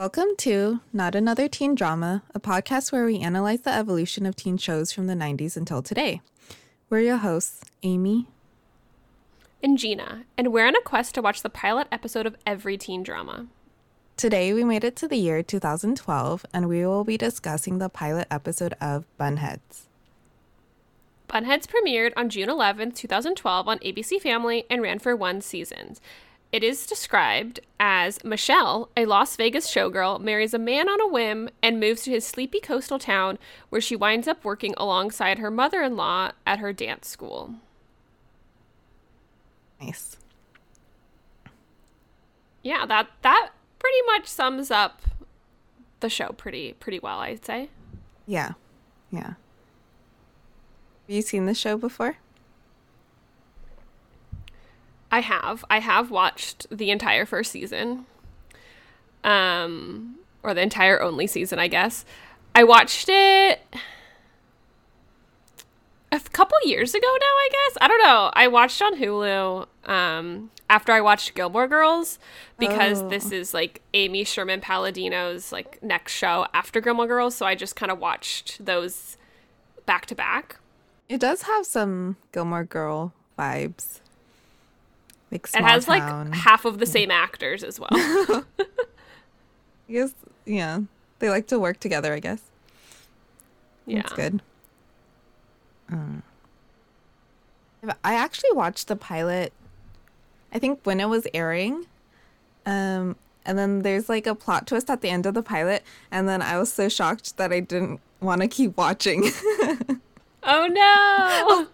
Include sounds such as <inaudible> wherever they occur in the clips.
Welcome to Not Another Teen Drama, a podcast where we analyze the evolution of teen shows from the 90s until today. We're your hosts, Amy and Gina, and we're on a quest to watch the pilot episode of every teen drama. Today, we made it to the year 2012, and we will be discussing the pilot episode of Bunheads. Bunheads premiered on June 11, 2012 on ABC Family and ran for one season. It is described as Michelle, a Las Vegas showgirl, marries a man on a whim and moves to his sleepy coastal town where she winds up working alongside her mother in law at her dance school. Nice. Yeah, that that pretty much sums up the show pretty pretty well, I'd say. Yeah. Yeah. Have you seen the show before? I have. I have watched the entire first season. Um or the entire only season, I guess. I watched it a couple years ago now, I guess. I don't know. I watched on Hulu um after I watched Gilmore Girls because oh. this is like Amy Sherman Palladino's like next show after Gilmore Girls, so I just kind of watched those back to back. It does have some Gilmore Girl vibes. Like it has town. like half of the same actors as well. <laughs> <laughs> I guess yeah, they like to work together. I guess. Yeah, it's good. Um, I actually watched the pilot. I think when it was airing, um, and then there's like a plot twist at the end of the pilot, and then I was so shocked that I didn't want to keep watching. <laughs> oh no!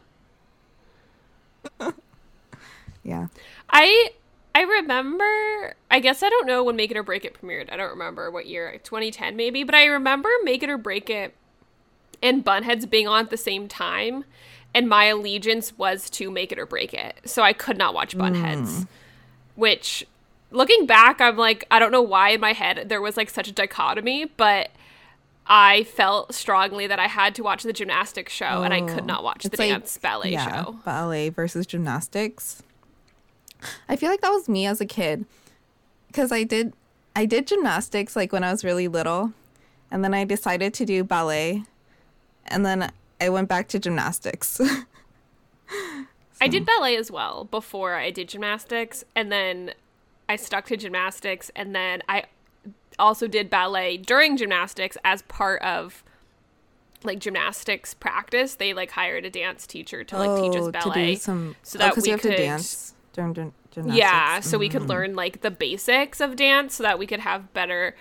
Yeah. I I remember. I guess I don't know when Make It or Break It premiered. I don't remember what year, 2010 maybe, but I remember Make It or Break It and Bunheads being on at the same time, and my allegiance was to Make It or Break It. So I could not watch Bunheads, mm. which looking back, I'm like, I don't know why in my head there was like such a dichotomy, but I felt strongly that I had to watch the gymnastics show oh, and I could oh, not watch the like, dance ballet yeah, show. Ballet versus gymnastics. I feel like that was me as a kid because I did I did gymnastics like when I was really little and then I decided to do ballet and then I went back to gymnastics. so. <laughs> I did ballet as well before I did gymnastics, and then I stuck to gymnastics, and then I also did ballet during gymnastics as part of like gymnastics practice. They like hired a dance teacher to like oh, teach us oh, ballet, some, so that oh, we could dance during gymnastics. Yeah, so mm. we could mm. learn like the basics of dance, so that we could have better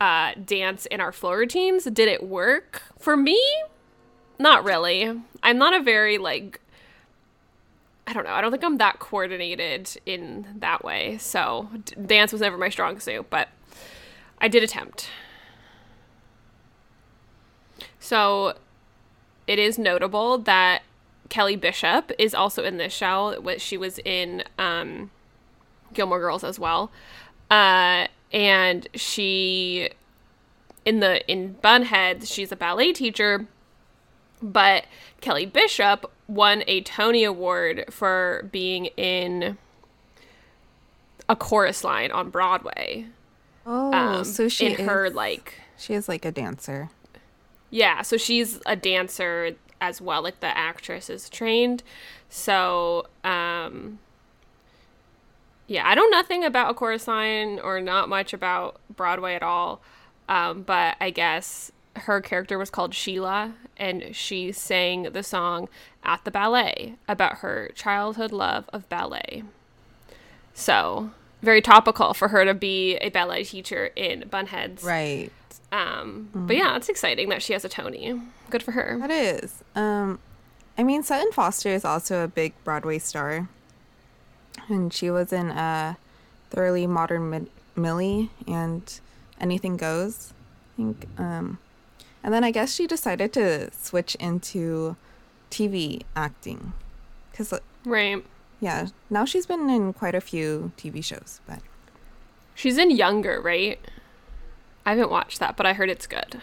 uh, dance in our floor routines. Did it work for me? Not really. I'm not a very like I don't know. I don't think I'm that coordinated in that way. So d- dance was never my strong suit, but I did attempt. So it is notable that Kelly Bishop is also in this show. She was in um, Gilmore Girls as well, uh, and she in the in Bunheads she's a ballet teacher but Kelly Bishop won a Tony Award for being in a chorus line on Broadway. Oh, um, so she in is, her like she is like a dancer. Yeah, so she's a dancer as well. Like the actress is trained. So, um, yeah, I know nothing about a chorus line or not much about Broadway at all. Um, but I guess her character was called Sheila, and she sang the song at the ballet about her childhood love of ballet. So, very topical for her to be a ballet teacher in Bunheads. Right. Um, mm-hmm. But yeah, it's exciting that she has a Tony. Good for her. That is. Um, I mean, Sutton Foster is also a big Broadway star. And she was in uh, Thoroughly Modern Millie and Anything Goes. I think. Um, and then I guess she decided to switch into TV acting. Cuz Right. Yeah, now she's been in quite a few TV shows, but She's in Younger, right? I haven't watched that, but I heard it's good.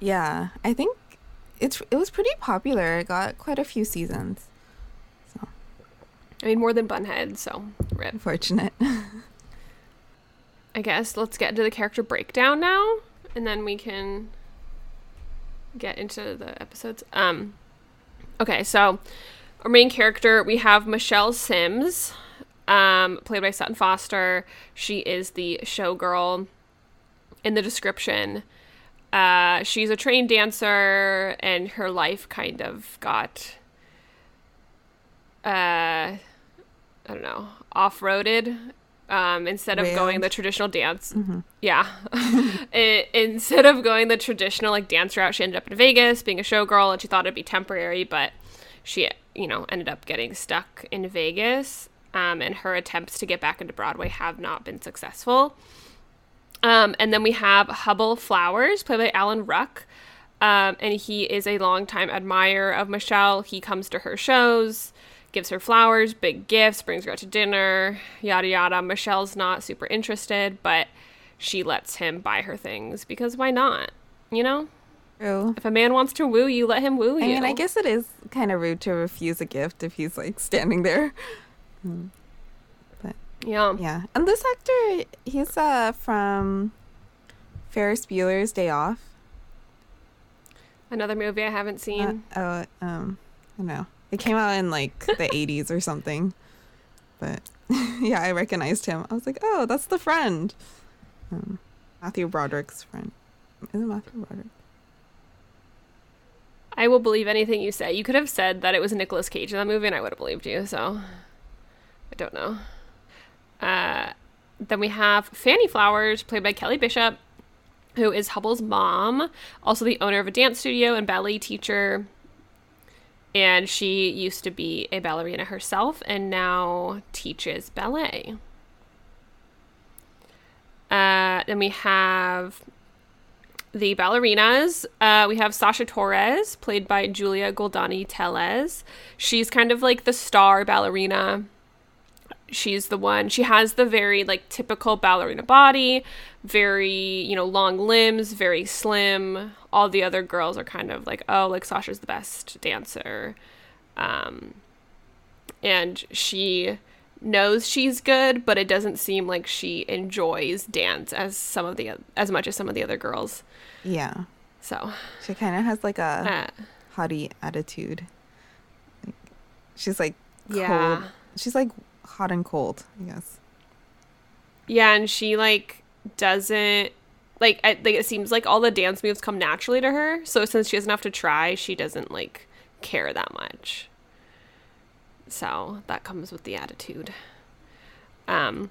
Yeah, I think it's it was pretty popular. It got quite a few seasons. So, I mean more than Bunhead, so rip. Unfortunate. I guess let's get into the character breakdown now, and then we can get into the episodes. Um, okay, so our main character we have Michelle Sims, um, played by Sutton Foster. She is the showgirl in the description. Uh, she's a trained dancer, and her life kind of got, uh, I don't know, off roaded. Um, instead of going the traditional dance, yeah, <laughs> I- instead of going the traditional like dance route, she ended up in Vegas being a showgirl, and she thought it'd be temporary, but she, you know, ended up getting stuck in Vegas. Um, and her attempts to get back into Broadway have not been successful. Um, and then we have Hubble Flowers, played by Alan Ruck. Um, and he is a longtime admirer of Michelle. He comes to her shows, gives her flowers, big gifts, brings her out to dinner, yada yada. Michelle's not super interested, but she lets him buy her things because why not? You know? True. If a man wants to woo you, let him woo you. I mean, I guess it is kind of rude to refuse a gift if he's like standing there. <laughs> Yeah. Yeah, and this actor, he's uh from Ferris Bueller's Day Off. Another movie I haven't seen. Uh, oh, um, I know. It came out in like the <laughs> '80s or something, but <laughs> yeah, I recognized him. I was like, oh, that's the friend, um, Matthew Broderick's friend. Is it Matthew Broderick? I will believe anything you say. You could have said that it was Nicolas Cage in that movie, and I would have believed you. So I don't know. Uh, then we have Fanny Flowers, played by Kelly Bishop, who is Hubble's mom, also the owner of a dance studio and ballet teacher. And she used to be a ballerina herself and now teaches ballet. Uh, then we have the ballerinas. Uh, we have Sasha Torres, played by Julia Goldani Tellez. She's kind of like the star ballerina. She's the one, she has the very like typical ballerina body, very, you know, long limbs, very slim. All the other girls are kind of like, oh, like Sasha's the best dancer. Um, and she knows she's good, but it doesn't seem like she enjoys dance as some of the as much as some of the other girls. Yeah, So, she kind of has like a uh, haughty attitude. She's like cold. yeah. She's like hot and cold, I guess. Yeah, and she like doesn't like I, like it seems like all the dance moves come naturally to her. So since she doesn't have to try, she doesn't like care that much. So that comes with the attitude. Um,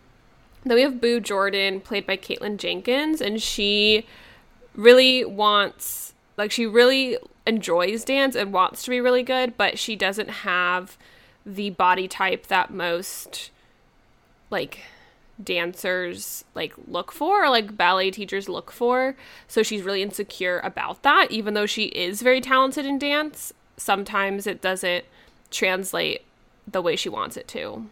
then we have Boo Jordan, played by Kaitlyn Jenkins, and she really wants like she really enjoys dance and wants to be really good, but she doesn't have the body type that most like dancers like look for or like ballet teachers look for. So she's really insecure about that. Even though she is very talented in dance sometimes it doesn't translate the way she wants it to.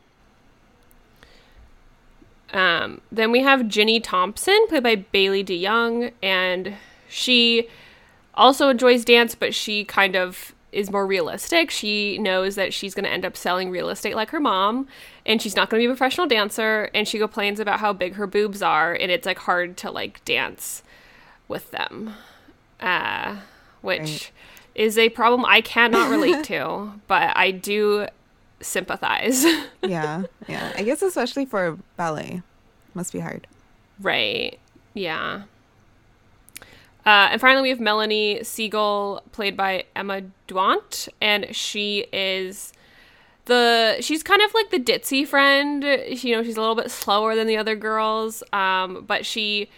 Um, then we have Ginny Thompson, played by Bailey DeYoung, and she also enjoys dance, but she kind of is more realistic. She knows that she's going to end up selling real estate like her mom, and she's not going to be a professional dancer. And she complains about how big her boobs are, and it's like hard to like dance with them, uh, which Right. is a problem I cannot relate <laughs> to, but I do sympathize. <laughs> Yeah, yeah. I guess especially for ballet, must be hard. Right. Yeah. Uh, and finally, we have Melanie Siegel, played by Emma Dumont, and she is the she's kind of like the ditzy friend. You know, she's a little bit slower than the other girls, um, but she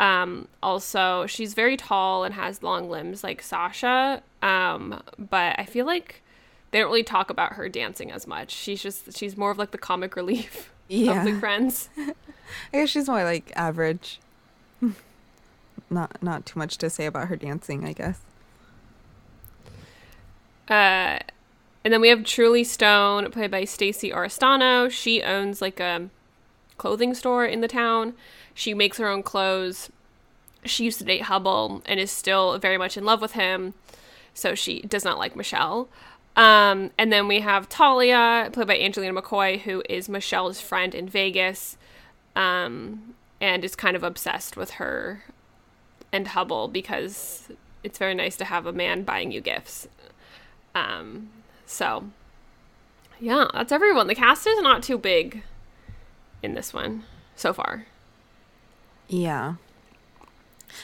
um, also she's very tall and has long limbs like Sasha. Um, but I feel like they don't really talk about her dancing as much. She's just she's more of like the comic relief Yeah. <laughs> of the friends. <laughs> I guess she's more like average. Not not too much to say about her dancing, I guess. Uh, and then we have Truly Stone, played by Stacey Oristano. She owns like a clothing store in the town. She makes her own clothes. She used to date Hubble and is still very much in love with him. So she does not like Michelle. Um, and then we have Talia, played by Angelina McCoy, who is Michelle's friend in Vegas. Um, and is kind of obsessed with her and Hubble because it's very nice to have a man buying you gifts. Um, so yeah, that's everyone. The cast is not too big in this one so far. Yeah.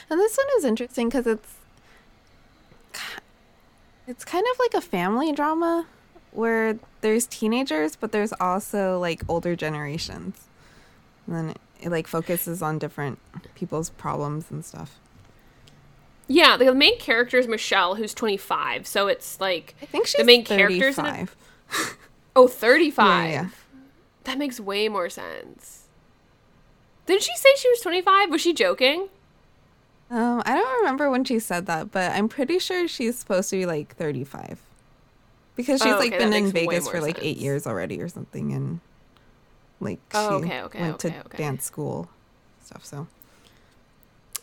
And this one is interesting because it's it's kind of like a family drama where there's teenagers, but there's also like older generations. And then it, it like focuses on different people's problems and stuff. Yeah, the main character is Michelle, who's 25. So it's like I think she's the main characters. In it, <laughs> oh, 35. Yeah, yeah. That makes way more sense. Didn't she say she was 25? Was she joking? Um, I don't remember when she said that, but I'm pretty sure she's supposed to be like 35. Because she's oh, okay, like been in Vegas for like sense. 8 years already or something and like oh, she okay, okay, went to dance school stuff, so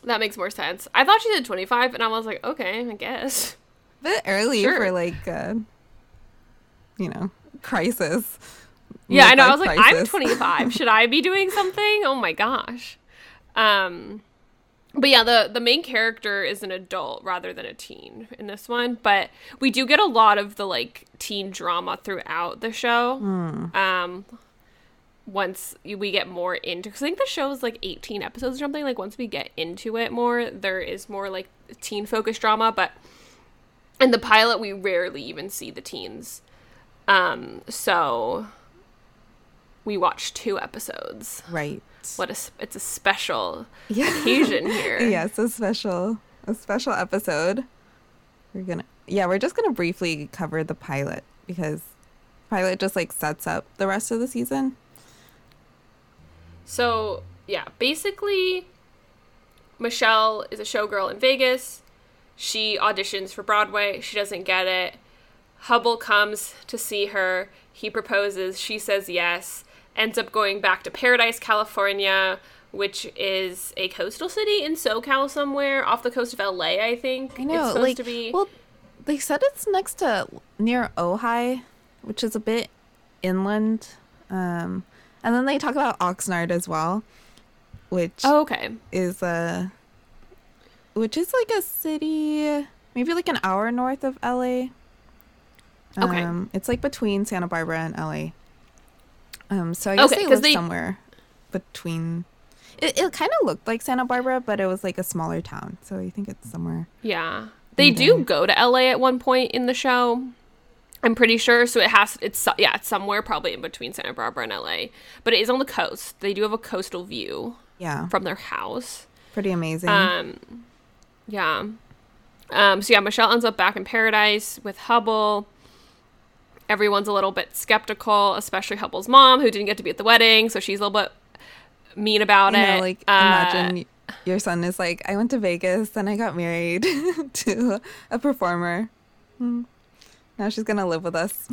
that makes more sense. I thought she said 25 and I was like, okay, I guess. A bit early sure. for like uh you know, crisis. Yeah, I know. I was crisis. like, I'm 25. Should I be doing <laughs> something? Oh my gosh. Um but yeah, the the main character is an adult rather than a teen in this one, but we do get a lot of the like teen drama throughout the show. Mm. Um once we get more into cause I think the show is like 18 episodes or something like once we get into it more there is more like teen focused drama but in the pilot we rarely even see the teens um so we watched two episodes right what a it's a special <laughs> yeah. occasion here. <laughs> yeah, it's a special a special episode. We're gonna yeah, we're just gonna briefly cover the pilot because pilot just like sets up the rest of the season. So yeah, basically, Michelle is a showgirl in Vegas. She auditions for Broadway. She doesn't get it. Hubble comes to see her. He proposes. She says yes ends up going back to Paradise, California, which is a coastal city in SoCal somewhere off the coast of LA, I think. I know, it's like, to be. Well, they said it's next to near Ojai, which is a bit inland. Um, and then they talk about Oxnard as well, which oh, okay is a which is like a city maybe like an hour north of LA. Okay. Um, it's like between Santa Barbara and LA. Um, so I guess okay, they live they... somewhere between. It, it kind of looked like Santa Barbara, but it was like a smaller town. So I think it's somewhere. Yeah, they do go to LA at one point in the show. I'm pretty sure. So it has it's yeah, it's somewhere probably in between Santa Barbara and LA, but it is on the coast. They do have a coastal view. Yeah. From their house. Pretty amazing. Um, yeah. Um, so yeah, Michelle ends up back in paradise with Hubble everyone's a little bit skeptical, especially Hubble's mom, who didn't get to be at the wedding, so she's a little bit mean about it. Know, like uh, imagine your son is like, I went to Vegas, then I got married <laughs> to a performer. Hmm. Now she's gonna live with us.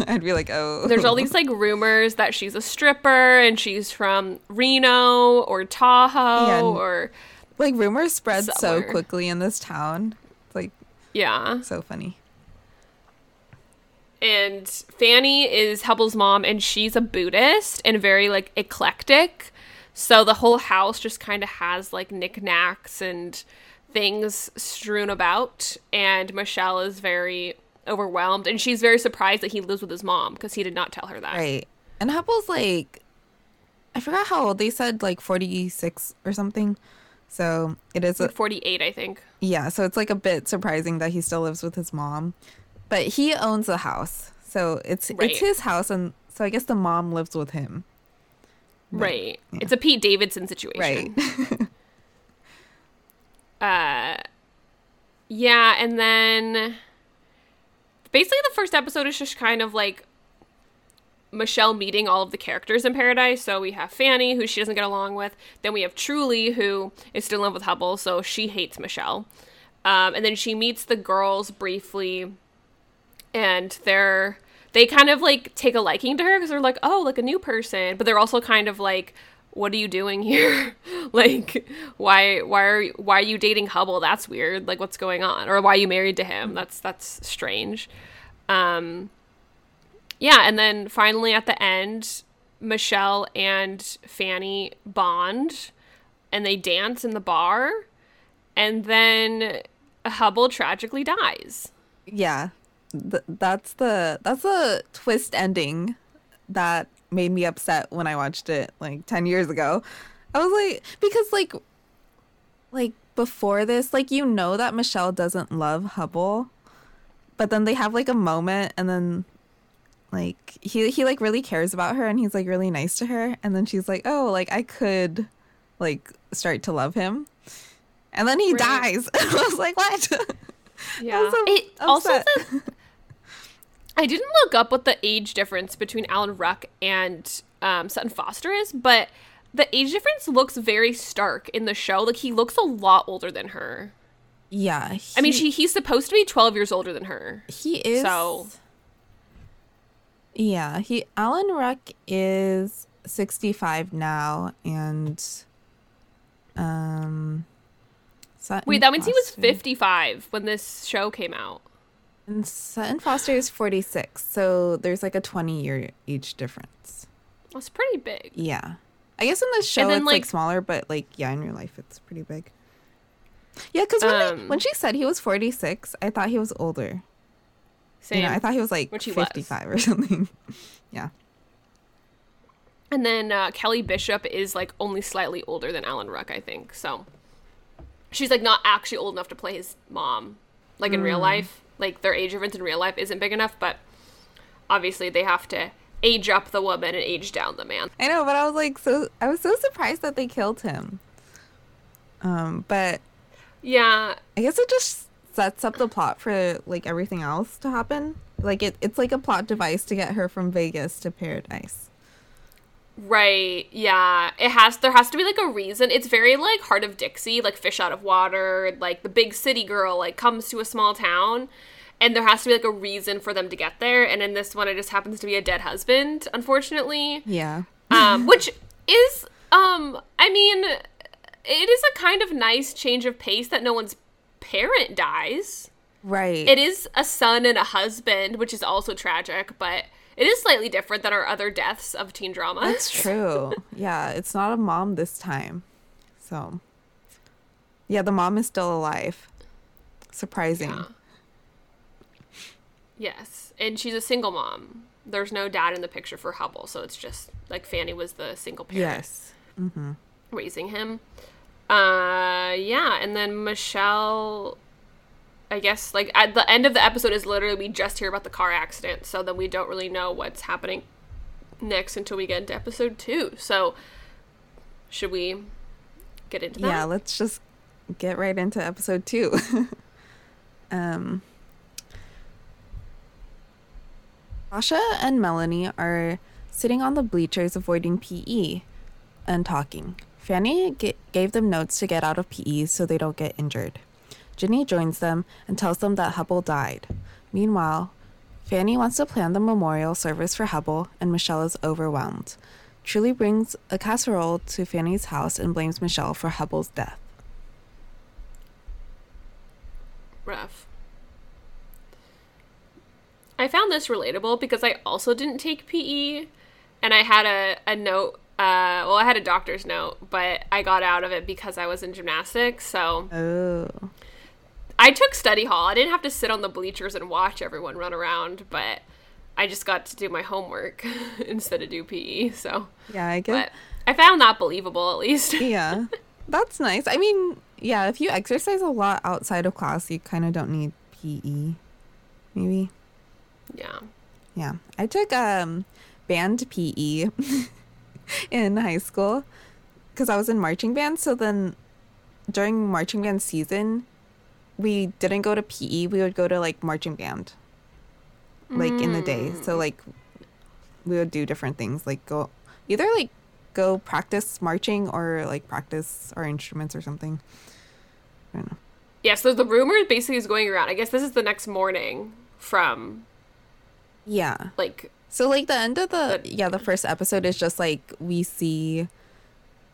<laughs> I'd be like, oh. There's all these like rumors that she's a stripper and she's from Reno or Tahoe yeah, or like rumors spread somewhere. so quickly in this town. It's like yeah, so funny and Fanny is Hubble's mom, and she's a Buddhist and very like eclectic. So the whole house just kind of has like knickknacks and things strewn about. And Michelle is very overwhelmed, and she's very surprised that he lives with his mom because he did not tell her that. Right. And Hubble's like, I forgot how old they said, like forty six or something. So it is like 48, I think. Yeah, so it's like a bit surprising that he still lives with his mom. But he owns the house. So it's right. it's his house and so I guess the mom lives with him. But, right. Yeah. It's a Pete Davidson situation. Right. <laughs> uh yeah, and then basically the first episode is just kind of like Michelle meeting all of the characters in Paradise. So we have Fanny, who she doesn't get along with. Then we have Truly, who is still in love with Hubble, so she hates Michelle. Um, and then she meets the girls briefly and they're they kind of like take a liking to her because they're like, oh, like a new person, but they're also kind of like, what are you doing here? <laughs> like, why why are why are you dating Hubble? That's weird. Like, what's going on? Or why are you married to him? That's that's strange. Um, yeah, and then finally at the end, Michelle and Fanny bond. and they dance in the bar, and then Hubble tragically dies. Yeah, Th- that's the that's the twist ending that made me upset when I watched it like ten years ago. I was like, because like, like before this, like you know that Michelle doesn't love Hubble, but then they have like a moment, and then like he he like really cares about her, and he's like really nice to her, and then she's like, oh, like I could like start to love him, and then he Right. dies. <laughs> I was like, what? <laughs> Yeah. so it also upset. the, <laughs> I didn't look up what the age difference between Alan Ruck and um, Sutton Foster is, but the age difference looks very stark in the show. Like he looks a lot older than her. Yeah. I mean, she he's supposed to be 12 years older than her. he is So- Yeah, he Alan Ruck is 65 now and um Sutton Wait, that means he was 55 when this show came out. And Sutton Foster is 46. So there's like a 20 year age difference. That's pretty big. Yeah. I guess in the show then, it's like, like- smaller, but like yeah, in real life it's pretty big. Yeah, because when, Um, when she said he was 46, I thought he was older. Same. You know, I thought he was like Which he was. 55 or <laughs> something. yeah. And then uh, Kelly Bishop is like only slightly older than Alan Ruck, I think. So she's like not actually old enough to play his mom, like in Hmm. real life. Like their age difference in real life isn't big enough, but obviously they have to age up the woman and age down the man. I know, but I was like so I was so surprised that they killed him. Um, but Yeah, I guess it just sets up the plot for like everything else to happen. Like it, it's like a plot device to get her from Vegas to paradise. Right. Yeah, it has. There has to be like a reason. It's very like Hart of Dixie, like fish out of water. Like the big city girl like comes to a small town. And there has to be like a reason for them to get there. And in this one, it just happens to be a dead husband, unfortunately. Yeah. um, <laughs> which is um i mean it is a kind of nice change of pace that no one's parent dies Right. it is a son and a husband which is also tragic but it is slightly different than our other deaths of teen drama That's <laughs> true. yeah, it's not a mom this time. So Yeah, the mom is still alive. Surprising. Yeah. yes and she's a single mom there's no dad in the picture for hubble so it's just like fanny was the single parent Yes. Mm-hmm. raising him. Uh, yeah, and then Michelle. I guess like at the end of the episode is literally we just hear about the car accident, so then we don't really know what's happening next until we get into episode two. So, should we get into that? Yeah, let's just get right into episode two. <laughs> um, Sasha and Melanie are sitting on the bleachers avoiding PE and talking. Fanny g- gave them notes to get out of PE so they don't get injured. Ginny joins them and tells them that Hubble died. Meanwhile, Fanny wants to plan the memorial service for Hubble, and Michelle is overwhelmed. Truly brings a casserole to Fanny's house and blames Michelle for Hubble's death. rough. I found this relatable because I also didn't take PE and I had a, a note. Uh, well, I had a doctor's note, but I got out of it because I was in gymnastics. So Oh. I took study hall. I didn't have to sit on the bleachers and watch everyone run around, but I just got to do my homework <laughs> instead of do PE. So, Yeah, I guess. but I found that believable at least. <laughs> yeah. That's nice. I mean, yeah, if you exercise a lot outside of class, you kind of don't need PE. Maybe. yeah. Yeah. I took um band PE <laughs> in high school cuz I was in marching band, so then during marching band season, we didn't go to PE, we would go to like marching band. Like in the day. So like we would do different things, like go either like go practice marching or like practice our instruments or something. I don't know. Yeah, so the rumor basically is going around. I guess this is the next morning from Yeah. like So like the end of the But- yeah, the first episode is just like we see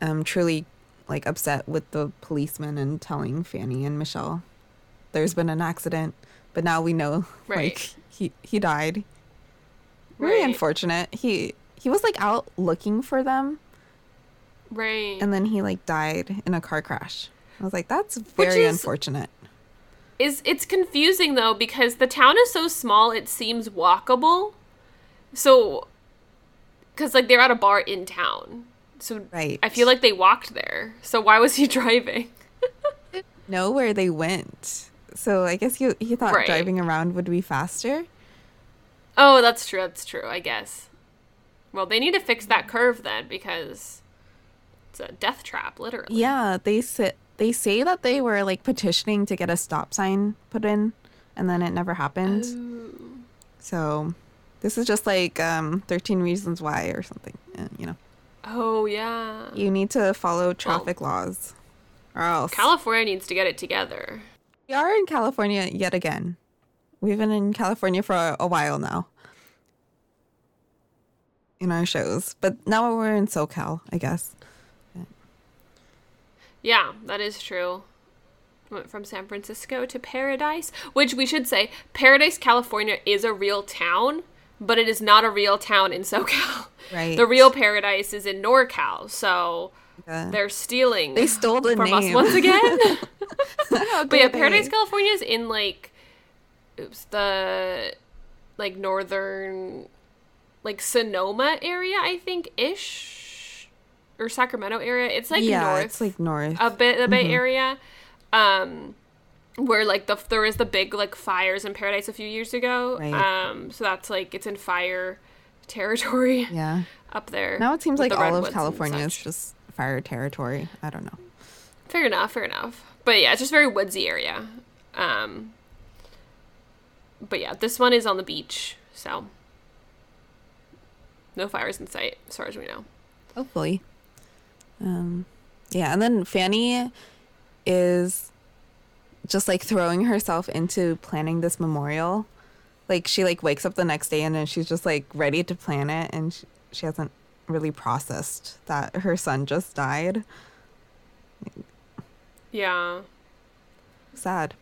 um truly like upset with the policeman and telling Fanny and Michelle there's been an accident, but now we know <laughs> Right. like he he died. Really Right. unfortunate. He he was like out looking for them. Right. and then he like died in a car crash. I was like, that's very is- unfortunate. is it's confusing though because the town is so small it seems walkable. So cuz like they're at a bar in town. So Right. I feel like they walked there. So why was he <laughs> driving? Know where they went. So I guess he he thought Right. driving around would be faster. Oh, that's true. That's true, I guess. Well, they need to fix that curve then because it's a death trap literally. Yeah, they say they say that they were like petitioning to get a stop sign put in, and then it never happened. Ooh. So this is just like um, 13 Reasons Why or something. uh, you know, Oh, yeah. you need to follow traffic laws, or else. California needs to get it together. We are in California yet again. We've been in California for a, a while now. In our shows, but now we're in SoCal, I guess. Yeah, that is true. Went from San Francisco to Paradise, which we should say, Paradise, California is a real town, but it is not a real town in <laughs> SoCal. Right. The real Paradise is in NorCal, so They're stealing. They stole the from name us once again. <laughs> <laughs> But yeah. Paradise, California is in like, oops, the like northern, like Sonoma area, I think ish, or Sacramento area. It's like yeah, north it's like north. a bit the Bay Area, um, where like the there was the big like fires in Paradise a few years ago. Right. Um, so that's like it's in fire territory yeah. <laughs> up there. Now it seems like the all of California is just fire territory. I don't know. Fair enough, fair enough. But yeah, it's just very woodsy area. Um, but yeah, this one is on the beach, so no fires in sight, as far as we know. Hopefully. Um, yeah, and then Fanny is just like throwing herself into planning this memorial. Like she like wakes up the next day and then she's just like ready to plan it, and she, she hasn't really processed that her son just died. Yeah. Sad.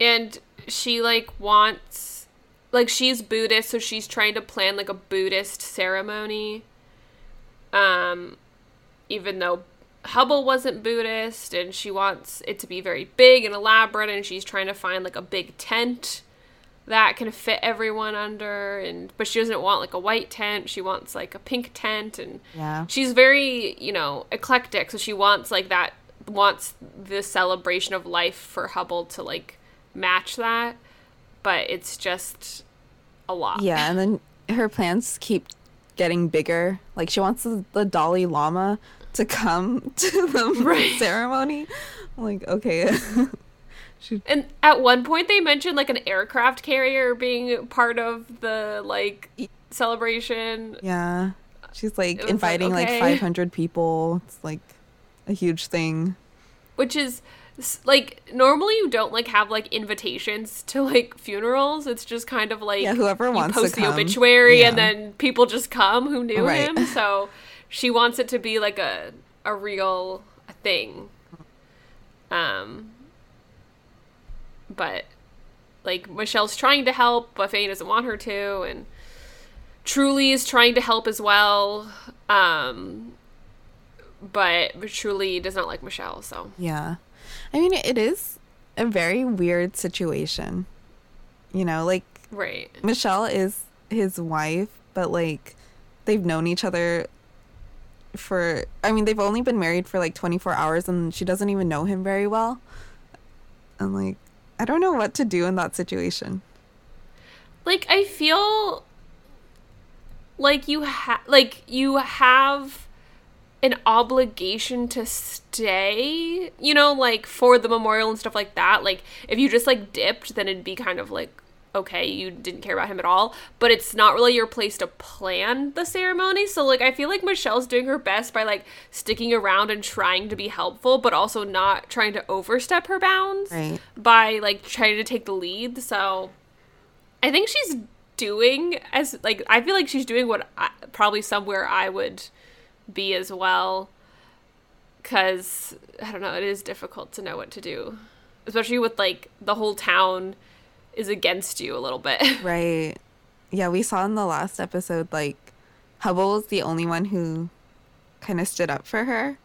and she like wants like she's buddhist so she's trying to plan like a buddhist ceremony um even though hubble wasn't buddhist and she wants it to be very big and elaborate and she's trying to find like a big tent that can fit everyone under and but she doesn't want like a white tent she wants like a pink tent and Yeah. she's very you know eclectic so she wants like that wants the celebration of life for hubble to like match that but it's just a lot Yeah, and then her plans keep getting bigger. Like she wants the, the Dalai Lama to come <laughs> to the Right. ceremony. I'm like, okay. <laughs> and at one point they mentioned like an aircraft carrier being part of the like celebration yeah. She's like It was like, inviting like, 500 people. It's like a huge thing. which is like normally you don't like have like invitations to like funerals it's just kind of like Yeah, whoever you wants to post the come. obituary and then people just come who knew Right. him so she wants it to be like a a real thing um but like michelle's trying to help but Faye doesn't want her to and truly is trying to help as well um but truly does not like michelle so Yeah. I mean, it is a very weird situation. You know, like right Michelle is his wife, but like they've known each other for I mean, they've only been married for like 24 hours and she doesn't even know him very well. I'm like I don't know what to do in that situation. like i feel like you have like you have an obligation to stay you know like for the memorial and stuff like that like if you just like dipped then it'd be kind of like okay you didn't care about him at all but it's not really your place to plan the ceremony so like i feel like michelle's doing her best by like sticking around and trying to be helpful but also not trying to overstep her bounds Right. by like trying to take the lead. So I think she's doing as like I feel like she's doing what I, probably somewhere I would be as well. Cause I don't know, it is difficult to know what to do, especially with like the whole town is against you a little bit. <laughs> Right. Yeah, we saw in the last episode like Hubble was the only one who kind of stood up for her.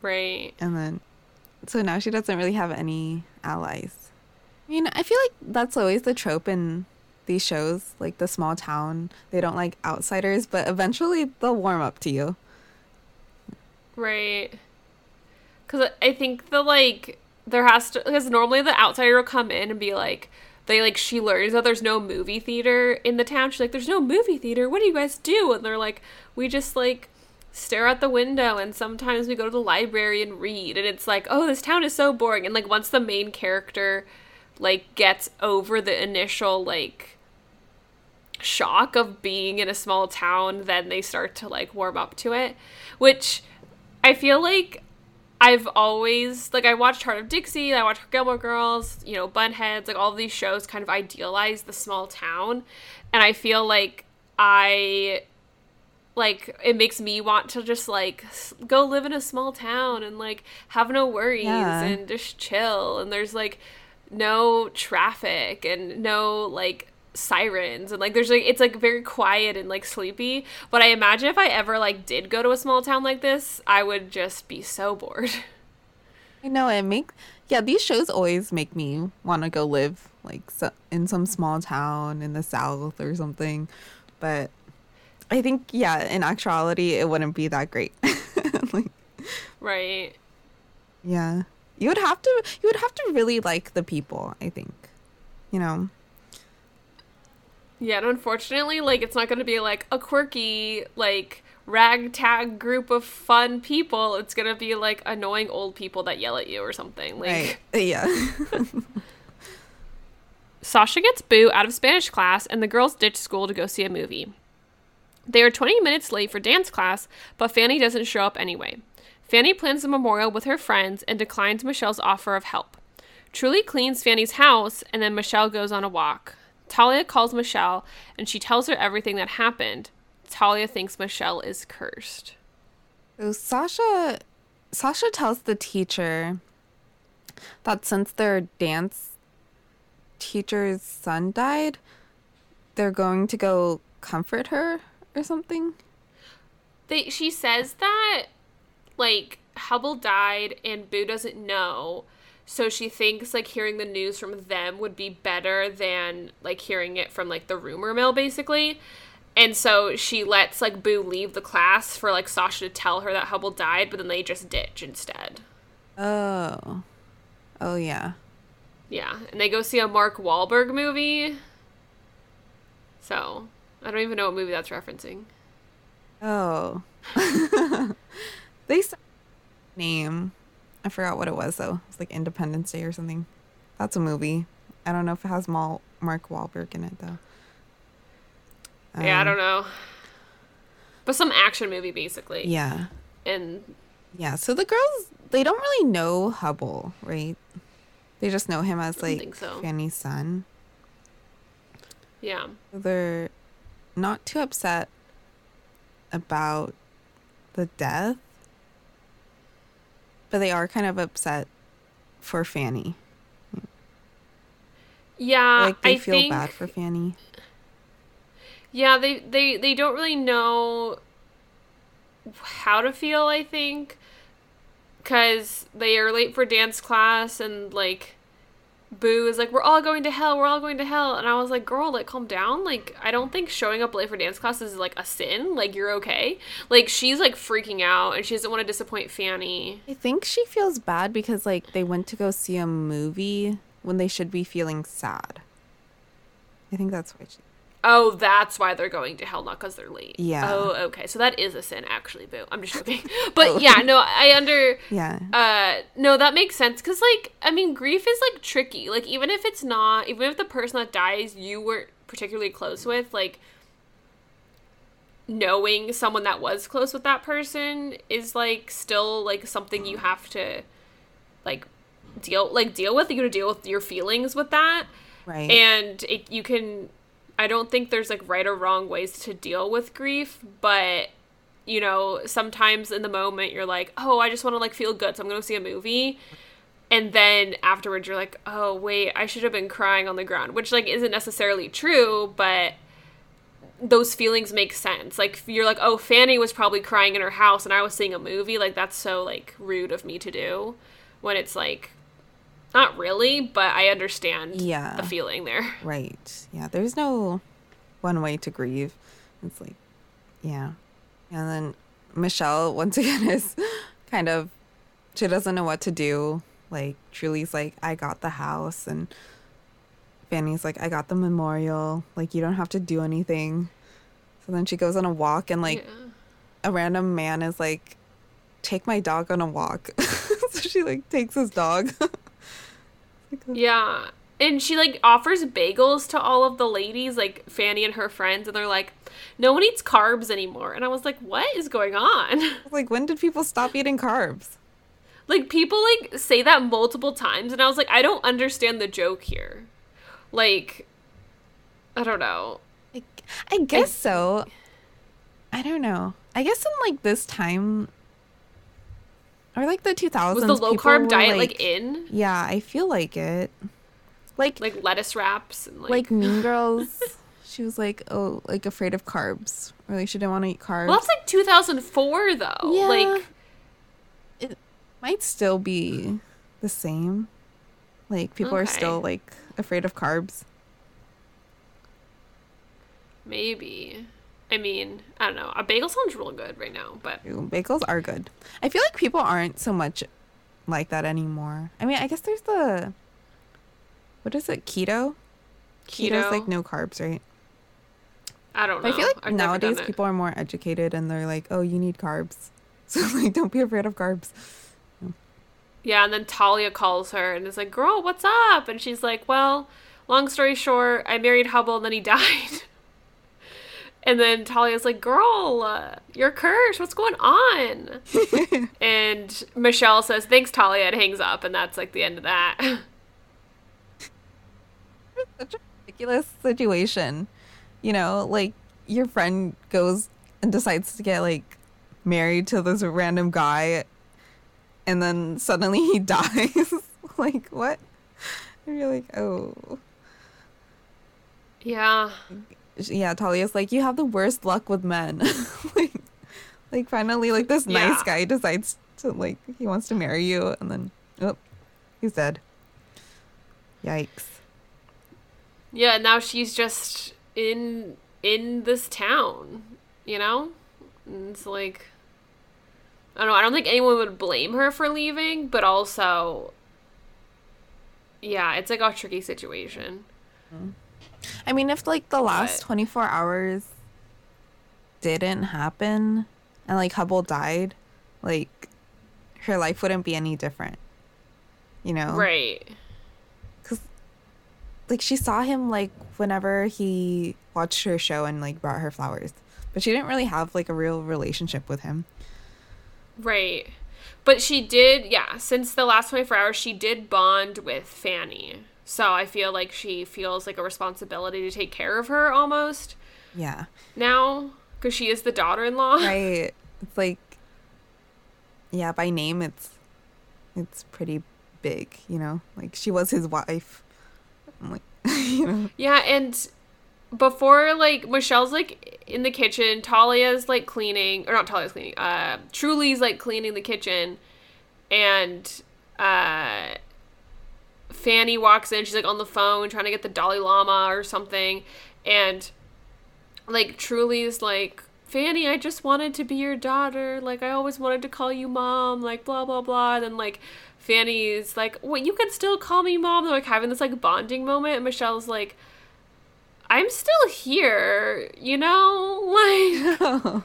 Right. And then, so now she doesn't really have any allies. I mean, I feel like that's always the trope in these shows, like the small town. They don't like outsiders, but eventually they'll warm up to you. Right. Because I think the like there has to because normally the outsider will come in and be like they like she learns that there's no movie theater in the town. She's like, "There's no movie theater. What do you guys do?" And they're like, "We just like." stare out the window and sometimes we go to the library and read and it's like oh this town is so boring and like once the main character like gets over the initial like shock of being in a small town then they start to like warm up to it which i feel like i've always like i watched hart of dixie i watched gilmore girls you know bunheads like all these shows kind of idealize the small town and i feel like i like it makes me want to just like go live in a small town and like have no worries yeah. and just chill and there's like no traffic and no like sirens and like there's like it's like very quiet and like sleepy but i imagine if i ever like did go to a small town like this i would just be so bored i know it make yeah these shows always make me want to go live like so, in some small town in the south or something but I think yeah, in actuality it wouldn't be that great. <laughs> like, right. Yeah. You would have to you would have to really like the people, I think. You know. Yeah, and unfortunately, like it's not gonna be like a quirky, like ragtag group of fun people. It's gonna be like annoying old people that yell at you or something. Like right. Yeah. <laughs> Sasha gets Boo out of Spanish class and the girls ditch school to go see a movie. They are 20 minutes late for dance class, but Fanny doesn't show up anyway. Fanny plans a memorial with her friends and declines Michelle's offer of help. Truly cleans Fanny's house, and then Michelle goes on a walk. Talia calls Michelle, and she tells her everything that happened. Talia thinks Michelle is cursed. So Sasha, Sasha tells the teacher that since their dance teacher's son died, they're going to go comfort her or something? They she says that like Hubble died and Boo doesn't know. So she thinks like hearing the news from them would be better than like hearing it from like the rumor mill basically. And so she lets like Boo leave the class for like Sasha to tell her that Hubble died, but then they just ditch instead. Oh. Oh yeah. Yeah, and they go see a Mark Wahlberg movie. So I don't even know what movie that's referencing. Oh. <laughs> they name. I forgot what it was though. It's like Independence Day or something. That's a movie. I don't know if it has Mal- Mark Wahlberg in it though. Um, yeah, I um, don't know. But some action movie basically. Yeah. And yeah, so the girls they don't really know Hubble, right? They just know him as like so. Fanny's son. Yeah. They're not too upset about the death, but they are kind of upset for Fanny. Yeah, like they I feel think, bad for Fanny. Yeah, they they they don't really know how to feel. I think because they are late for dance class and like Boo is like, we're all going to hell, we're all going to hell. And I was like, girl, like, calm down. Like, I don't think showing up late for dance class is like a sin. Like, you're okay. Like, she's like freaking out and she doesn't want to disappoint Fanny. I think she feels bad because, like, they went to go see a movie when they should be feeling sad. I think that's why she. Oh, that's why they're going to hell, not because they're late. Yeah. Oh, okay. So that is a sin, actually, boo. I'm just <laughs> joking. But oh. yeah, no, I under. Yeah. Uh, no, that makes sense. Because, like, I mean, grief is, like, tricky. Like, even if it's not, even if the person that dies you weren't particularly close with, like, knowing someone that was close with that person is, like, still, like, something you have to, like, deal, like, deal with. You gotta deal with your feelings with that. Right. And it, you can I don't think there's like right or wrong ways to deal with grief, but you know, sometimes in the moment you're like, "Oh, I just want to like feel good, so I'm going to see a movie." And then afterwards you're like, "Oh, wait, I should have been crying on the ground," which like isn't necessarily true, but those feelings make sense. Like you're like, oh, Fanny was probably crying in her house, and I was seeing a movie. Like that's so like rude of me to do, when it's like, not really, but I understand. Yeah. the feeling there. <laughs> Right. Yeah. There's no one way to grieve. It's like, yeah. And then Michelle, <laughs> once again, is kind of, she doesn't know what to do. Like, Truly's like, I got the house. And Fanny's like, I got the memorial. Like, you don't have to do anything. So then she goes on a walk, and like, yeah. a random man is like, take my dog on a walk. <laughs> so she like takes his dog. <laughs> Yeah. And she like offers bagels to all of the ladies, like Fanny and her friends, and they're like, no one eats carbs anymore. And I was like, what is going on? <laughs> like, when did people stop eating carbs? like people like say that multiple times and I was like, I don't understand the joke here. Like I don't know. I, I guess so. I don't know. I guess in like this time or like the 2000s Was the low people carb diet like, in? Yeah, I feel like it. Like like, Like lettuce wraps and like, Mean <laughs> Girls. she was like, "Oh, like afraid of carbs." Or like she didn't want to eat carbs. Well, that's like 2004 though. Yeah. Like it might still be the same. Like people are still like afraid of carbs. maybe. I mean, I don't know. A bagel sounds real good right now, but Ooh, Bagels are good. I feel like people aren't so much like that anymore. I mean, I guess there's the what is it? Keto. keto. Keto's like no carbs, right? I don't know. But I feel like I've nowadays people are more educated and they're like, "Oh, you need carbs." <laughs> So like, don't be afraid of carbs. Yeah, and then Talia calls her and is like, "Girl, what's up?" And she's like, "Well, long story short, I married Hubbell and then he <laughs> died." And then Talia's like, "Girl, uh, you're cursed. What's going on?" <laughs> and Michelle says, "Thanks, Talia," and hangs up, and that's like the end of that. <laughs> Such a ridiculous situation. You know, like your friend goes and decides to get like married to this random guy and then suddenly he <laughs> dies. like what? And you're like, "Oh, yeah, yeah, Talia's like, you have the worst luck with men. <laughs> like, like finally, like this nice guy decides to like he wants to marry you, and then oh, he's dead. Yikes! yeah. And now she's just in in this town, you know. And it's like. I don't know. I don't think anyone would blame her for leaving, but also, yeah, it's like a tricky situation. Mm-hmm. I mean, if like the last But- twenty four hours didn't happen, and like Hubbell died, like her life wouldn't be any different. You know, Right. Cuz like she saw him like whenever he watched her show and like brought her flowers but she didn't really have like a real relationship with him Right. But she did, yeah, since the last 24 hours, she did bond with Fanny. So I feel like she feels like a responsibility to take care of her almost. Yeah. Now because she is the daughter in law. <laughs> right. It's like yeah by name it's it's pretty big you know? Like she was his wife. I'm like <laughs> you know? Yeah, and before like Michelle's like in the kitchen, Talia's like cleaning or not Talia's cleaning. Uh Truly's like cleaning the kitchen. And uh Fanny walks in, she's like on the phone trying to get the Dalai Lama or something and like Truly's like Fanny, I just wanted to be your daughter. Like I always wanted to call you mom, like blah blah blah. And then like Fanny's like, Well, you can still call me mom. They're like having this like bonding moment and Michelle's like I'm still here, you know? <laughs>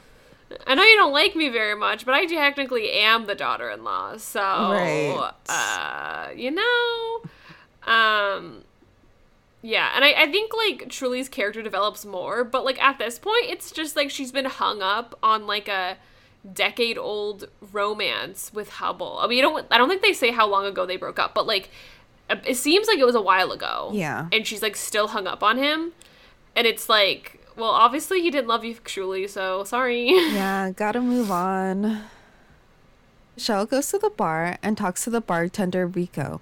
Like I know you don't like me very much, but I technically am the daughter-in-law. So, Right. uh, you know, um yeah, and I, I think like Truly's character develops more, but like at this point, it's just like she's been hung up on like a decade old romance with Hubbell. I mean, you don't. I don't think they say how long ago they broke up, but like it seems like it was a while ago. Yeah. and she's like still hung up on him, and it's like, well, obviously he didn't love you truly, so sorry. <laughs> yeah gotta move on Michelle goes to the bar and talks to the bartender Rico.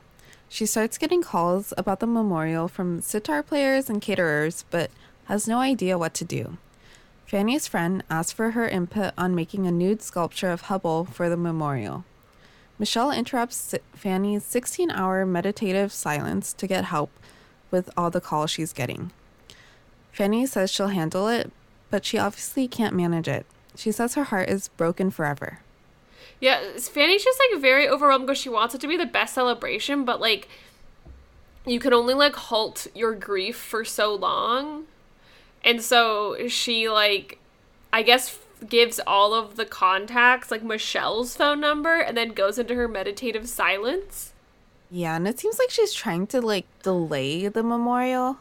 She starts getting calls about the memorial from sitar players and caterers, but has no idea what to do. Fanny's friend asks for her input on making a nude sculpture of Hubbell for the memorial. Michelle interrupts Fanny's 16 hour meditative silence to get help with all the calls she's getting. Fanny says she'll handle it, but she obviously can't manage it. She says her heart is broken forever. Yeah, Fanny's just like very overwhelmed because she wants it to be the best celebration, but like you can only like halt your grief for so long. And so she like I guess gives all of the contacts like Michelle's phone number and then goes into her meditative silence. Yeah, and it seems like she's trying to like delay the memorial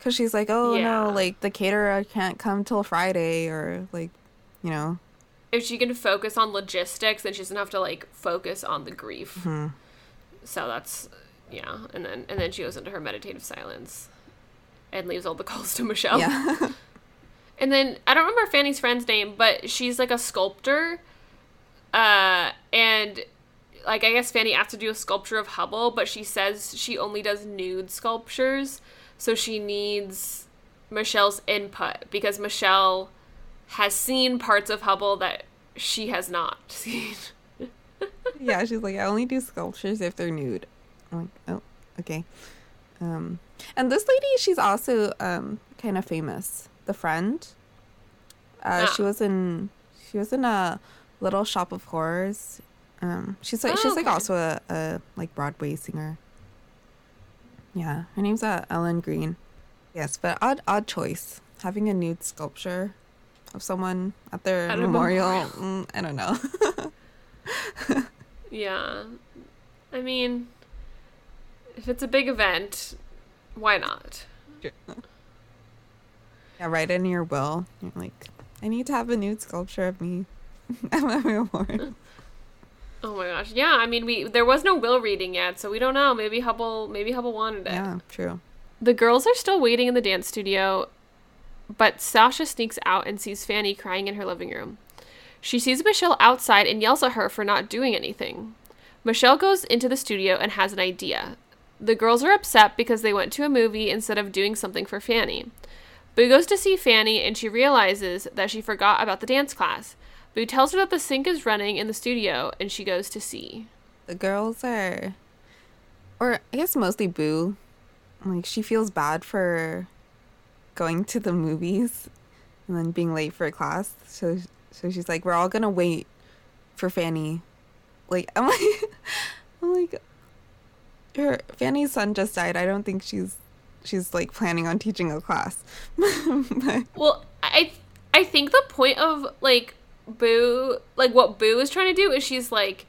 cuz she's like, "Oh yeah. no, like the caterer can't come till Friday or like, you know, if she can focus on logistics, then she doesn't have to like focus on the grief. Mm-hmm. So that's yeah, and then and then she goes into her meditative silence and leaves all the <laughs> calls to Michelle. Yeah. <laughs> and then I don't remember Fanny's friend's name, but she's like a sculptor. Uh, and like I guess Fanny asked to do a sculpture of Hubbell, but she says she only does nude sculptures, so she needs Michelle's input because Michelle has seen parts of Hubbell that she has not <laughs> seen. yeah, she's like, I only do sculptures if they're nude. I'm like, oh, okay. Um, and this lady, she's also um kind of famous. The friend. Uh, ah. she was in she was in a Little Shop of Horrors. Um, she's like oh, she's like also a, a like Broadway singer. Yeah, her name's uh, Ellen Greene. Yes, but odd odd choice having a nude sculpture of someone at their at memorial. memorial. Mm, I don't know. <laughs> yeah. I mean, if it's a big event, why not? Yeah, write in your will. You're like, I need to have a nude sculpture of me <laughs> at my memorial. <laughs> Oh my gosh. Yeah, I mean we there was no will reading yet, so we don't know. Maybe Hubbell maybe Hubbell wanted it. Yeah, true. The girls are still waiting in the dance studio but Sasha sneaks out and sees Fanny crying in her living room. She sees Michelle outside and yells at her for not doing anything. Michelle goes into the studio and has an idea. The girls are upset because they went to a movie instead of doing something for Fanny. Boo goes to see Fanny and she realizes that she forgot about the dance class. Boo tells her that the sink is running in the studio and she goes to see. The girls are. Or I guess mostly Boo. Like, she feels bad for going to the movies and then being late for class. So so she's like, we're all gonna wait for Fanny. Like I'm like <laughs> I'm like her Fanny's son just died. I don't think she's she's like planning on teaching a class. <laughs> but, well, I I think the point of like Boo like what Boo is trying to do is she's like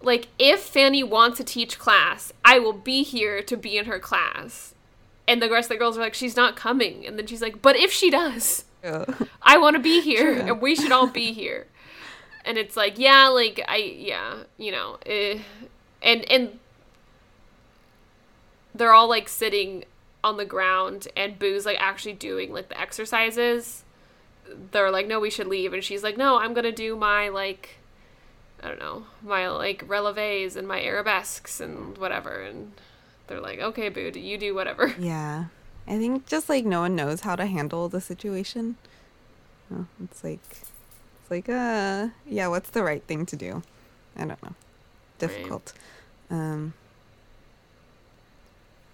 like if Fanny wants to teach class, I will be here to be in her class and the rest of the girls are like, she's not coming. And then she's like, but if she does, yeah. I want to be here, and we should all be <laughs> here. And it's like, yeah, like I, yeah, you know, eh. and and they're all like sitting on the ground, and Boo's like actually doing like the exercises. They're like, no, we should leave, and she's like, no, I'm gonna do my like, I don't know, my like releves and my arabesques and whatever, and they're like, okay, boo, you do whatever. <laughs> Yeah. I think just like no one knows how to handle the situation. Oh, it's like, it's like, uh, yeah, what's the right thing to do? I don't know. Difficult. Right. Um,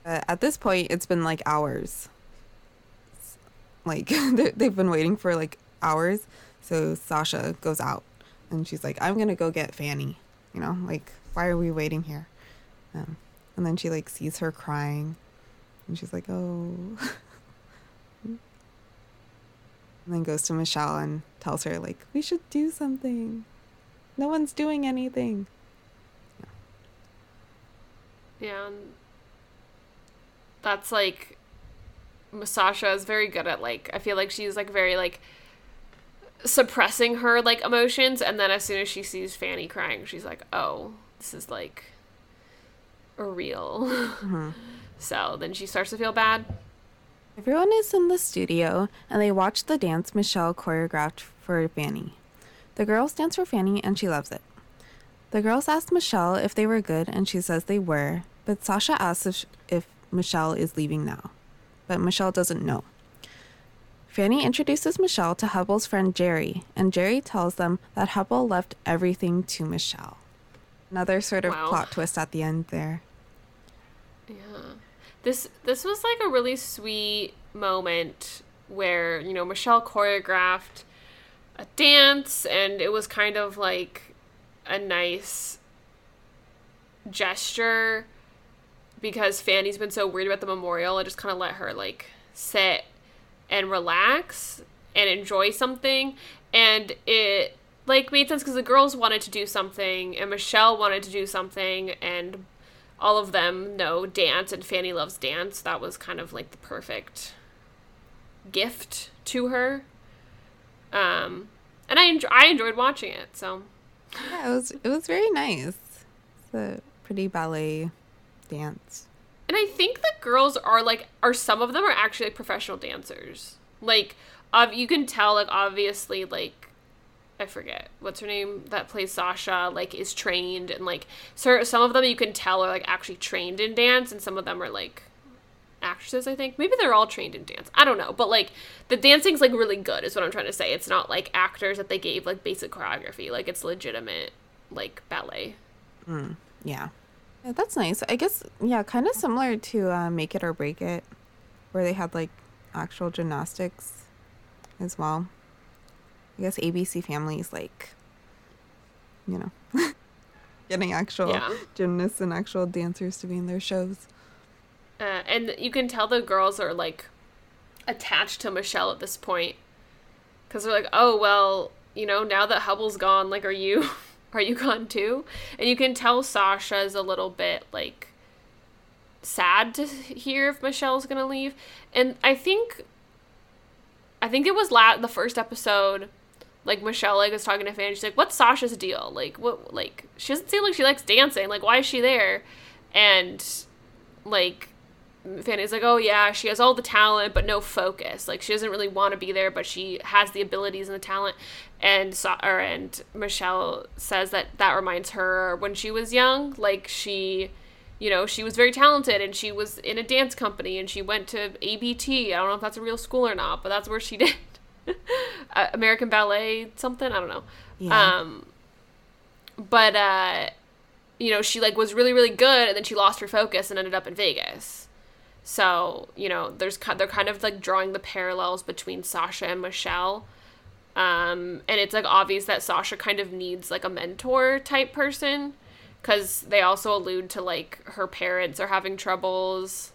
at this point, it's been like hours. like <laughs> they've been waiting for like hours. So Sasha goes out and she's like, I'm gonna go get Fanny. You know, like, why are we waiting here? Um, and then she like sees her crying and she's like, oh. <laughs> and then goes to Michelle and tells her, like, we should do something. No one's doing anything. Yeah. yeah that's like Sasha is very good at like I feel like she's like very like suppressing her like emotions and then as soon as she sees Fanny crying she's like oh this is like real. Mm-hmm. <laughs> So then she starts to feel bad. Everyone is in the studio and they watch the dance Michelle choreographed for Fanny. The girls dance for Fanny and she loves it. The girls ask Michelle if they were good and she says they were, but Sasha asks if, if Michelle is leaving now. But Michelle doesn't know. Fanny introduces Michelle to Hubbell's friend Jerry, and Jerry tells them that Hubbell left everything to Michelle. Another sort of Wow. plot twist at the end there. Yeah. This this was like a really sweet moment where, you know, Michelle choreographed a dance and it was kind of like a nice gesture because Fanny's been so worried about the memorial. I just kind of let her like sit and relax and enjoy something and it like made sense because the girls wanted to do something and Michelle wanted to do something and all of them know dance and Fanny loves dance. That was kind of like the perfect gift to her. Um, and I enjoy- I enjoyed watching it. So Yeah, it was it was very nice. It's a pretty ballet dance. and I think the girls are like are some of them are actually like professional dancers. Like ob- you can tell like obviously like I forget. What's her name? That plays Sasha like is trained and like so some of them you can tell are like actually trained in dance and some of them are like actresses I think. Maybe they're all trained in dance. I don't know. But like the dancing's like really good is what I'm trying to say. It's not like actors that they gave like basic choreography. Like it's legitimate like ballet. Yeah. Yeah, that's nice. I guess yeah, kind of similar to uh, Make It or Break It, where they had like actual gymnastics as well. I guess ABC Family is like, you know, <laughs> getting actual Yeah. gymnasts and actual dancers to be in their shows. Uh, and you can tell the girls are like attached to Michelle at this point because they're like, oh well, you know, now that Hubbell's gone, like, are you <laughs> are you gone too? And you can tell Sasha is a little bit like sad to hear if Michelle's gonna leave. And I think, I think it was la- the first episode. Like Michelle, like was talking to Fanny. She's like, "What's Sasha's deal? Like, what? Like, she doesn't seem like she likes dancing. Like, why is she there?" And like Fanny's like, oh yeah, she has all the talent but no focus. Like she doesn't really want to be there, but she has the abilities and the talent. And so, or, and Michelle says that that reminds her when she was young, like she, you know, she was very talented and she was in a dance company and she went to ABT. I don't know if that's a real school or not, but that's where she <laughs> did <laughs> uh, American Ballet something. I don't know. Yeah. Um, but uh, you know, she like was really really good, and then she lost her focus and ended up in Vegas. So you know, there's they're kind of like drawing the parallels between Sasha and Michelle. Um, and it's like obvious that Sasha kind of needs like a mentor type person because they also allude to like her parents are having troubles,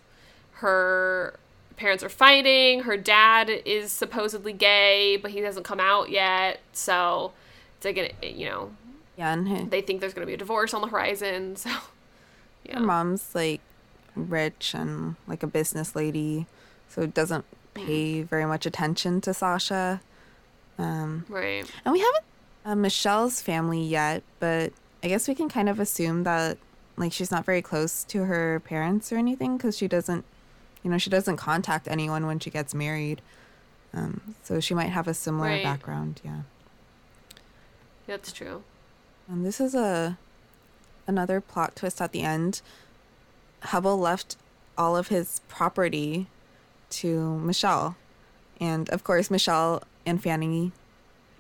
her parents are fighting, her dad is supposedly gay, but he hasn't come out yet. So it's like, you know, Yeah, and they think there's going to be a divorce on the horizon. <laughs> So, yeah. her mom's like rich and like a business lady, so doesn't pay very much attention to Sasha. Um, Right. And we haven't uh, Michelle's family yet, but I guess we can kind of assume that like she's not very close to her parents or anything because she doesn't, you know, she doesn't contact anyone when she gets married. Um, so she might have a similar Right. background, yeah. That's true. And this is a another plot twist at the end. Hubbell left all of his property to Michelle. And of course Michelle and Fanny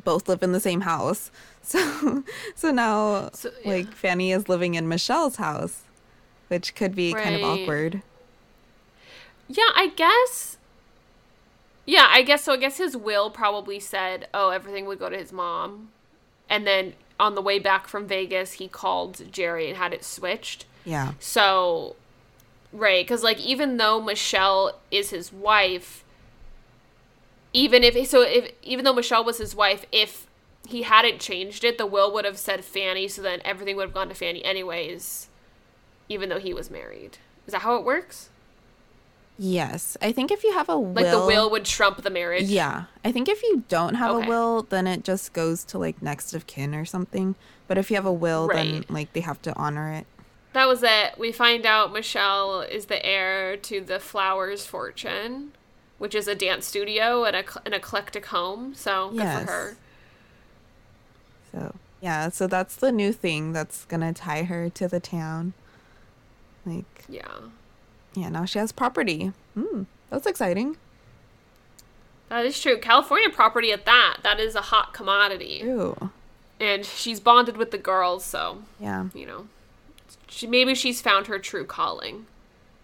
both live in the same house. <laughs> So so now So, yeah. like Fanny is living in Michelle's house, which could be kind of awkward. Yeah, I guess. Yeah, I guess so. I guess his will probably said, oh, everything would go to his mom. And then on the way back from Vegas, he called Jerry and had it switched. Yeah. So, right, because like even though Michelle is his wife, even if so, if even though Michelle was his wife, if he hadn't changed it, the will would have said Fanny, so then everything would have gone to Fanny anyways, even though he was married. Is that how it works? Yes. I think if you have a will Like the will would trump the marriage. Yeah. I think if you don't have Okay. a will, then it just goes to like next of kin or something. But if you have a will, then like they have to honor it. That was it. We find out Michelle is the heir to the Flowers fortune, which is a dance studio and a, an eclectic home. So good Yes. for her. So yeah, so that's the new thing that's gonna tie her to the town. Like Yeah. Yeah, now she has property. Hmm, that's exciting. That is true. California property at that. That is a hot commodity. Ew. And she's bonded with the girls, so, Yeah. you know. She maybe she's found her true calling.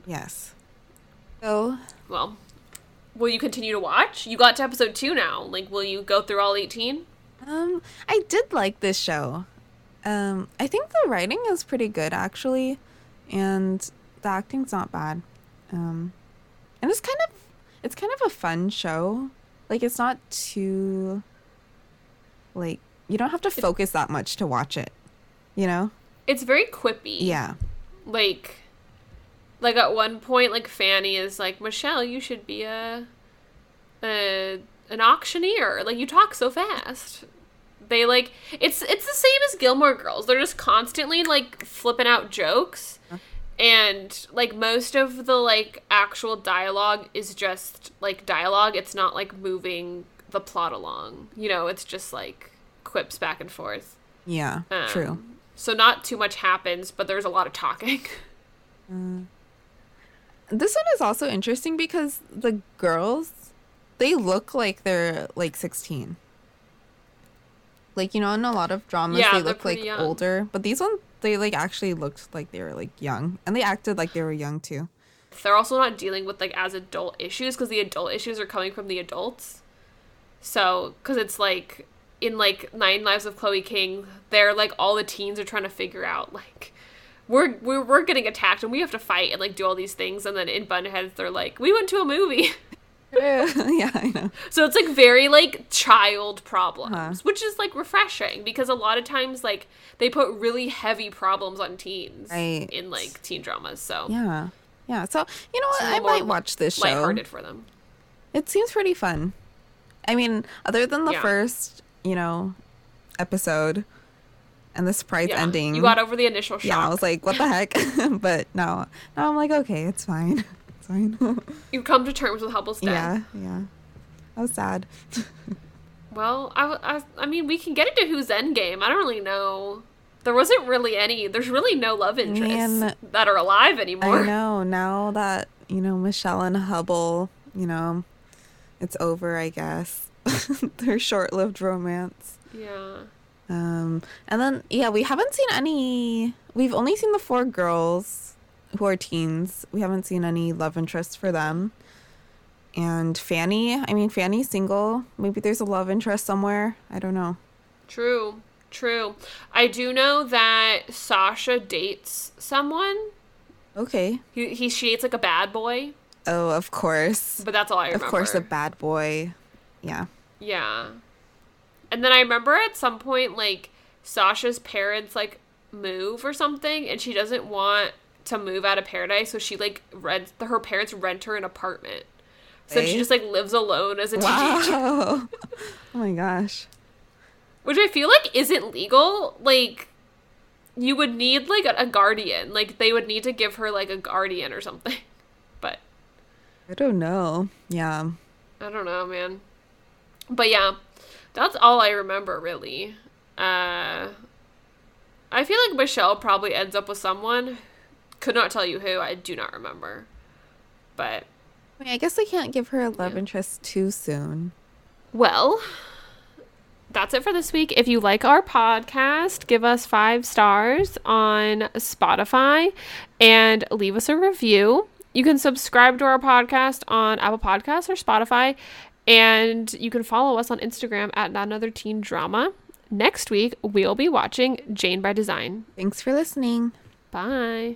Yes. So Well, will you continue to watch? You got to episode 2 now. Like will you go through all 18? Um, I did like this show. Um, I think the writing is pretty good actually, and the acting's not bad. Um, and it's kind of it's kind of a fun show. Like it's not too like you don't have to focus that much to watch it. You know? It's very quippy. Yeah. like like at one point like fanny is like michelle you should be a, a an auctioneer like you talk so fast they like it's it's the same as gilmore girls they're just constantly like flipping out jokes and like most of the like actual dialogue is just like dialogue it's not like moving the plot along you know it's just like quips back and forth Yeah. Um, true. so not too much happens but there's a lot of talking <laughs> This one is also interesting because the girls they look like they're like 16. Like you know in a lot of dramas Yeah, they look like young. older, but these ones they like actually looked like they were like young and they acted like they were young too. they're also not dealing with like as adult issues because the adult issues are coming from the adults. So, because it's like in like Nine Lives of Chloe King, they're like all the teens are trying to figure out like we're we're we're getting attacked and we have to fight and like do all these things, and then in Bunheads they're like we went to a movie. <laughs> <laughs> yeah, I know. So it's like very like child problems, Huh. which is like refreshing because a lot of times like they put really heavy problems on teens Right. in like teen dramas. So Yeah. Yeah. So, you know what? I might watch this show. lighthearted for them. It seems pretty fun. I mean, other than the Yeah. first, you know, episode and the surprise Yeah, ending. You got over the initial shock. yeah, I was like, what the heck? <laughs> but now, now I'm like, okay, it's fine. <laughs> Fine. You've come to terms with Hubbell's death. yeah, yeah. That was sad. <laughs> Well, I, I, I mean, we can get into who's endgame. I don't really know. There wasn't really any. There's really no love interests Man, that are alive anymore. I know. Now that, you know, Michelle and Hubbell, you know, it's over, I guess. <laughs> Their short lived romance. Yeah. Um, and then yeah, we haven't seen any. We've only seen the four girls who are teens. We haven't seen any love interests for them. And Fanny, I mean, Fanny's single. Maybe there's a love interest somewhere. I don't know. True. True. I do know that Sasha dates someone. Okay. He, he she dates like a bad boy, Oh, of course. but that's all I Of course, a bad boy. Yeah. Yeah. And then I remember at some point, like, Sasha's parents, like, move or something, and she doesn't want to move out of paradise, so she, like, rents, her parents rent her an apartment. So she Eh? just, like, lives alone as a teenager, <laughs> oh my gosh. which I feel like isn't legal. Like, you would need, like, a, a guardian. Like, they would need to give her, like, a guardian or something. <laughs> But I don't know. Yeah. I don't know, man. But yeah, that's all I remember really. Uh I feel like Michelle probably ends up with someone. Could not tell you who. I do not remember. But I, mean, I guess they can't give her a love Yeah. interest too soon. well, that's it for this week. If you like our podcast, give us five stars on Spotify and leave us a review. You can subscribe to our podcast on Apple Podcasts or Spotify, and you can follow us on Instagram at Not Another Teen Drama. Next week, we'll be watching Jane by Design. Thanks for listening. Bye.